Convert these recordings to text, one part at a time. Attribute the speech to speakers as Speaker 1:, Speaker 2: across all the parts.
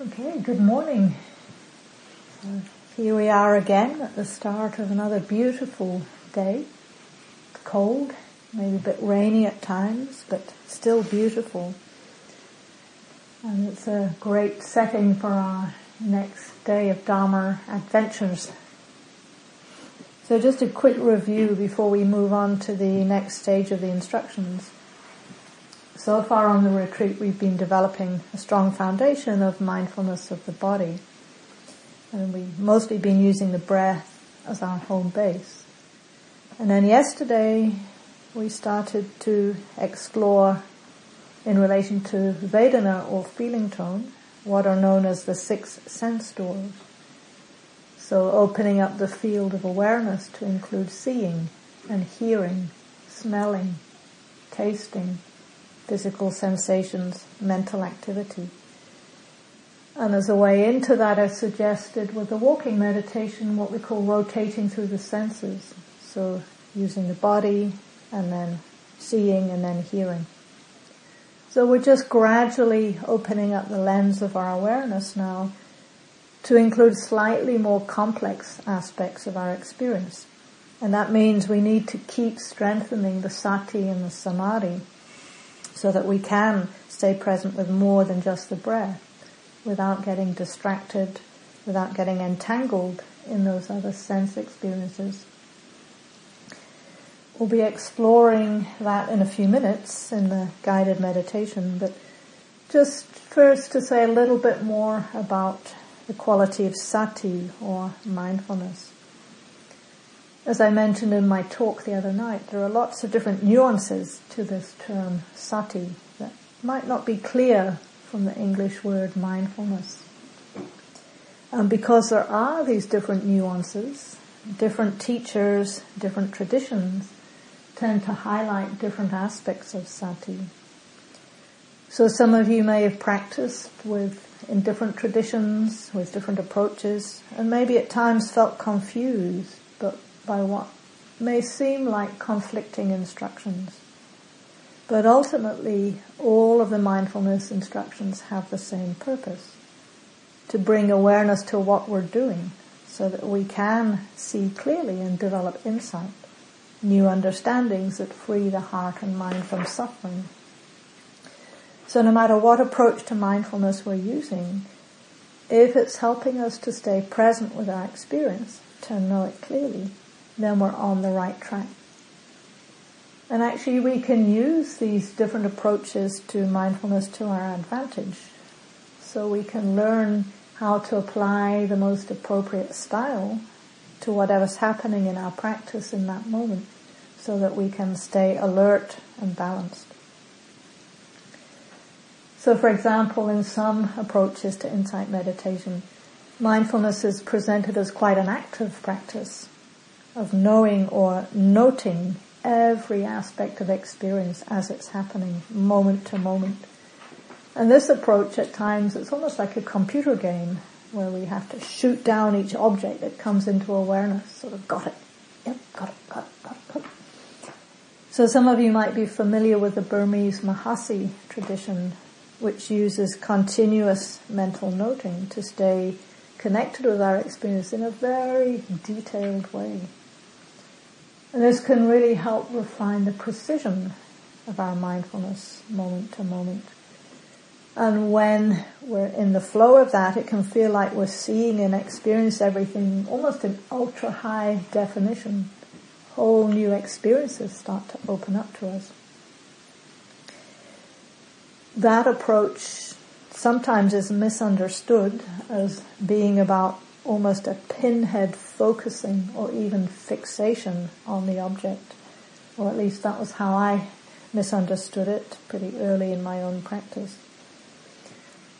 Speaker 1: Okay, good morning. So here we are again at the start of another beautiful day. Cold, maybe a bit rainy at times, but still beautiful. And it's a great setting for our next day of Dharma adventures. So just a quick review before we move on to the next stage of the instructions. So far on the retreat, we've been developing a strong foundation of mindfulness of the body. And we've mostly been using the breath as our home base. And then yesterday, we started to explore in relation to Vedana or feeling tone, what are known as the six sense doors. So opening up the field of awareness to include seeing and hearing, smelling, tasting, physical sensations, mental activity. And as a way into that, I suggested with the walking meditation what we call rotating through the senses. So using the body and then seeing and then hearing. So we're just gradually opening up the lens of our awareness now to include slightly more complex aspects of our experience. And that means we need to keep strengthening the sati and the samadhi so that we can stay present with more than just the breath without getting distracted, without getting entangled in those other sense experiences. We'll be exploring that in a few minutes in the guided meditation, but just first to say a little bit more about the quality of sati or mindfulness. As I mentioned in my talk the other night, there are lots of different nuances to this term sati that might not be clear from the English word mindfulness. And because there are these different nuances, different teachers, different traditions tend to highlight different aspects of sati. So some of you may have practiced with in different traditions, with different approaches, and maybe at times felt confused by what may seem like conflicting instructions. But ultimately, all of the mindfulness instructions have the same purpose. To bring awareness to what we're doing so that we can see clearly and develop insight, new understandings that free the heart and mind from suffering. So no matter what approach to mindfulness we're using, if it's helping us to stay present with our experience, to know it clearly, then we're on the right track. And actually we can use these different approaches to mindfulness to our advantage. So we can learn how to apply the most appropriate style to whatever's happening in our practice in that moment so that we can stay alert and balanced. So for example, in some approaches to insight meditation, mindfulness is presented as quite an active practice of knowing or noting every aspect of experience as it's happening, moment to moment. And this approach at times, it's almost like a computer game where we have to shoot down each object that comes into awareness, sort of got it, yep, got it, got it, got it, got it. So some of you might be familiar with the Burmese Mahasi tradition, which uses continuous mental noting to stay connected with our experience in a very detailed way. And this can really help refine the precision of our mindfulness moment to moment. And when we're in the flow of that, it can feel like we're seeing and experiencing everything almost in ultra high definition. Whole new experiences start to open up to us. That approach sometimes is misunderstood as being about almost a pinhead focusing or even fixation on the object. Or at least that was how I misunderstood it pretty early in my own practice.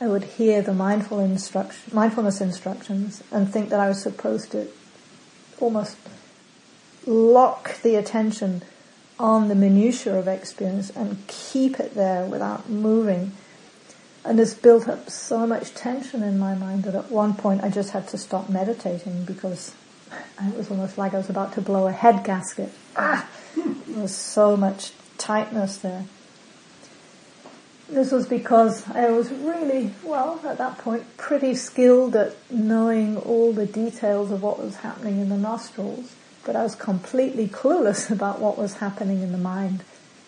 Speaker 1: I would hear the mindful instruction, mindfulness instructions and think that I was supposed to almost lock the attention on the minutiae of experience and keep it there without moving and this built up so much tension in my mind that at one point I just had to stop meditating because it was almost like I was about to blow a head gasket. Ah! There was so much tightness there. this was because I was really, well, at that point, pretty skilled at knowing all the details of what was happening in the nostrils, but I was completely clueless about what was happening in the mind,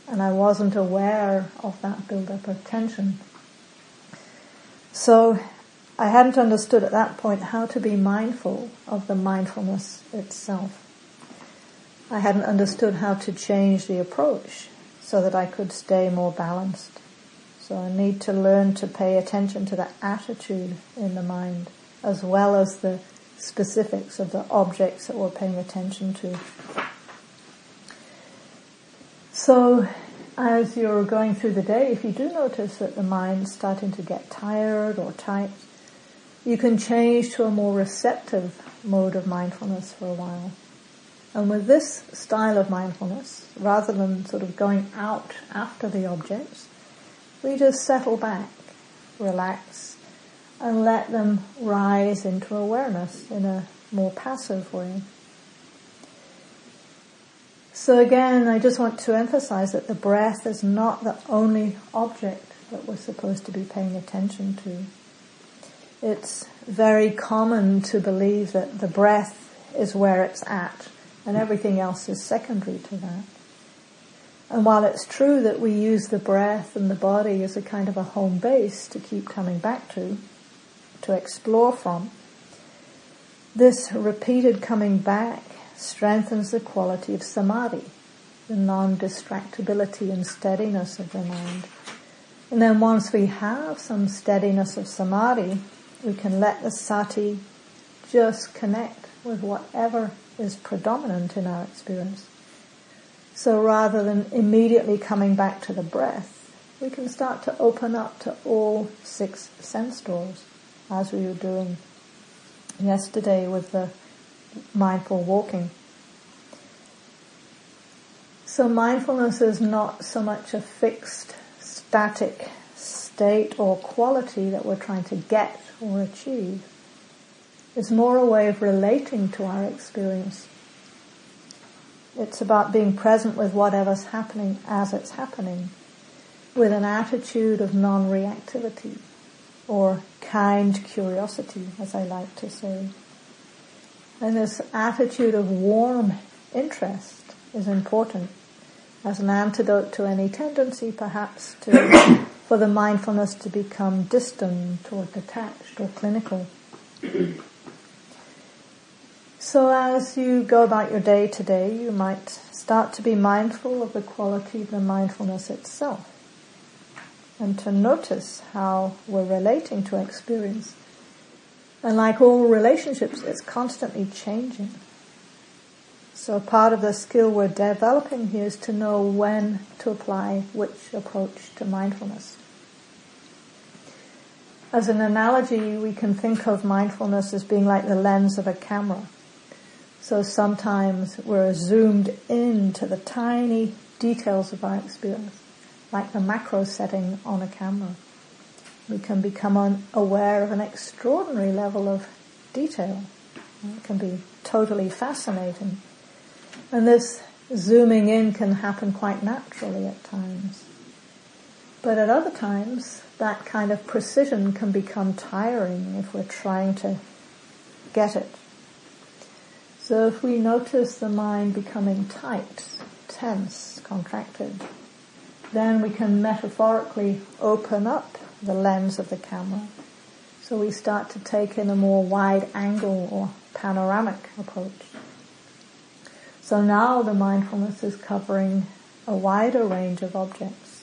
Speaker 1: and I wasn't aware of that build-up of tension. So I hadn't understood at that point how to be mindful of the mindfulness itself. I hadn't understood how to change the approach so that I could stay more balanced. So I need to learn to pay attention to the attitude in the mind as well as the specifics of the objects that we're paying attention to. So as you're going through the day, if you do notice that the mind's starting to get tired or tight, you can change to a more receptive mode of mindfulness for a while. And with this style of mindfulness, rather than sort of going out after the objects, we just settle back, relax, and let them rise into awareness in a more passive way. So again, I just want to emphasize that the breath is not the only object that we're supposed to be paying attention to. It's very common to believe that the breath is where it's at and everything else is secondary to that. And while it's true that we use the breath and the body as a kind of a home base to keep coming back to, to explore from, this repeated coming back strengthens the quality of samadhi, the non-distractibility and steadiness of the mind. And then once we have some steadiness of samadhi, we can let the sati just connect with whatever is predominant in our experience. So rather than immediately coming back to the breath, we can start to open up to all six sense doors as we were doing yesterday with the mindful walking. So mindfulness is not so much a fixed, static state or quality that we're trying to get or achieve. It's more a way of relating to our experience it's about being present with whatever's happening as it's happening with an attitude of non-reactivity or kind curiosity, as I like to say. And this attitude of warm interest is important as an antidote to any tendency perhaps to, for the mindfulness to become distant or detached or clinical. So as you go about your day today, you might start to be mindful of the quality of the mindfulness itself and to notice how we're relating to experience. And like all relationships, it's constantly changing. So part of the skill we're developing here is to know when to apply which approach to mindfulness. As an analogy, we can think of mindfulness as being like the lens of a camera. So sometimes we're zoomed into the tiny details of our experience, like the macro setting on a camera. We can become aware of an extraordinary level of detail. It can be totally fascinating. And this zooming in can happen quite naturally at times. But at other times, that kind of precision can become tiring if we're trying to get it so if we notice the mind becoming tight, tense, contracted, then we can metaphorically open up the lens of the camera. So we start to take in a more wide angle or panoramic approach. So now the mindfulness is covering a wider range of objects.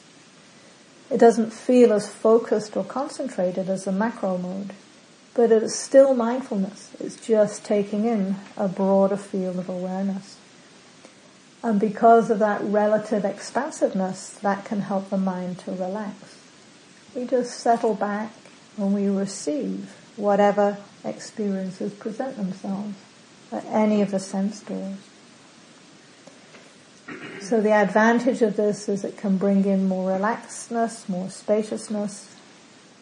Speaker 1: It doesn't feel as focused or concentrated as the macro mode but it is still mindfulness. It's just taking in a broader field of awareness. And because of that relative expansiveness, that can help the mind to relax. We just settle back and we receive whatever experiences present themselves at any of the sense doors. So the advantage of this is it can bring in more relaxedness, more spaciousness,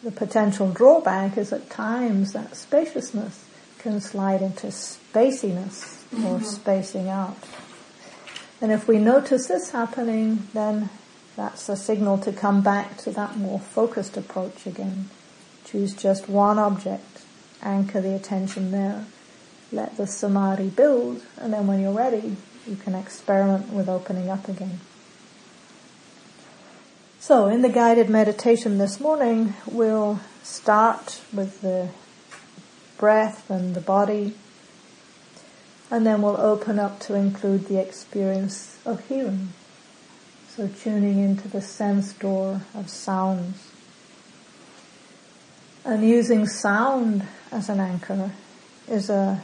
Speaker 1: the potential drawback is at times that spaciousness can slide into spaciness or mm-hmm. spacing out. And if we notice this happening, then that's a signal to come back to that more focused approach again. Choose just one object, anchor the attention there, let the samadhi build, and then when you're ready, you can experiment with opening up again. So in the guided meditation this morning, we'll start with the breath and the body, and then we'll open up to include the experience of hearing. So tuning into the sense door of sounds. And using sound as an anchor is a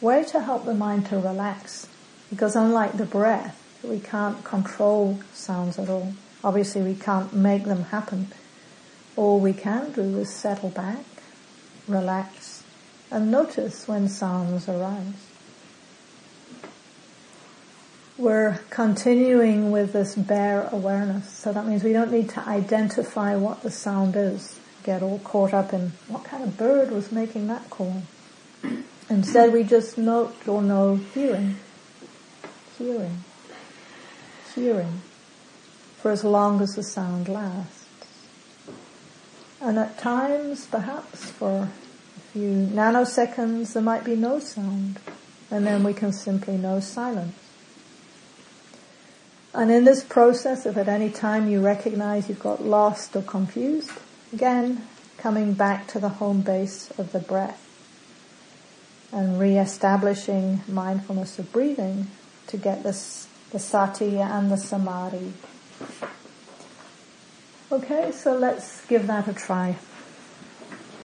Speaker 1: way to help the mind to relax. Because unlike the breath, we can't control sounds at all. Obviously we can't make them happen. All we can do is settle back, relax, and notice when sounds arise. We're continuing with this bare awareness, so that means we don't need to identify what the sound is, get all caught up in what kind of bird was making that call. Instead we just note or know hearing, hearing, hearing for as long as the sound lasts. And at times, perhaps for a few nanoseconds, there might be no sound, and then we can simply know silence. And in this process, if at any time you recognize you've got lost or confused, again, coming back to the home base of the breath and re-establishing mindfulness of breathing to get this, the sati and the samadhi Okay, so let's give that a try.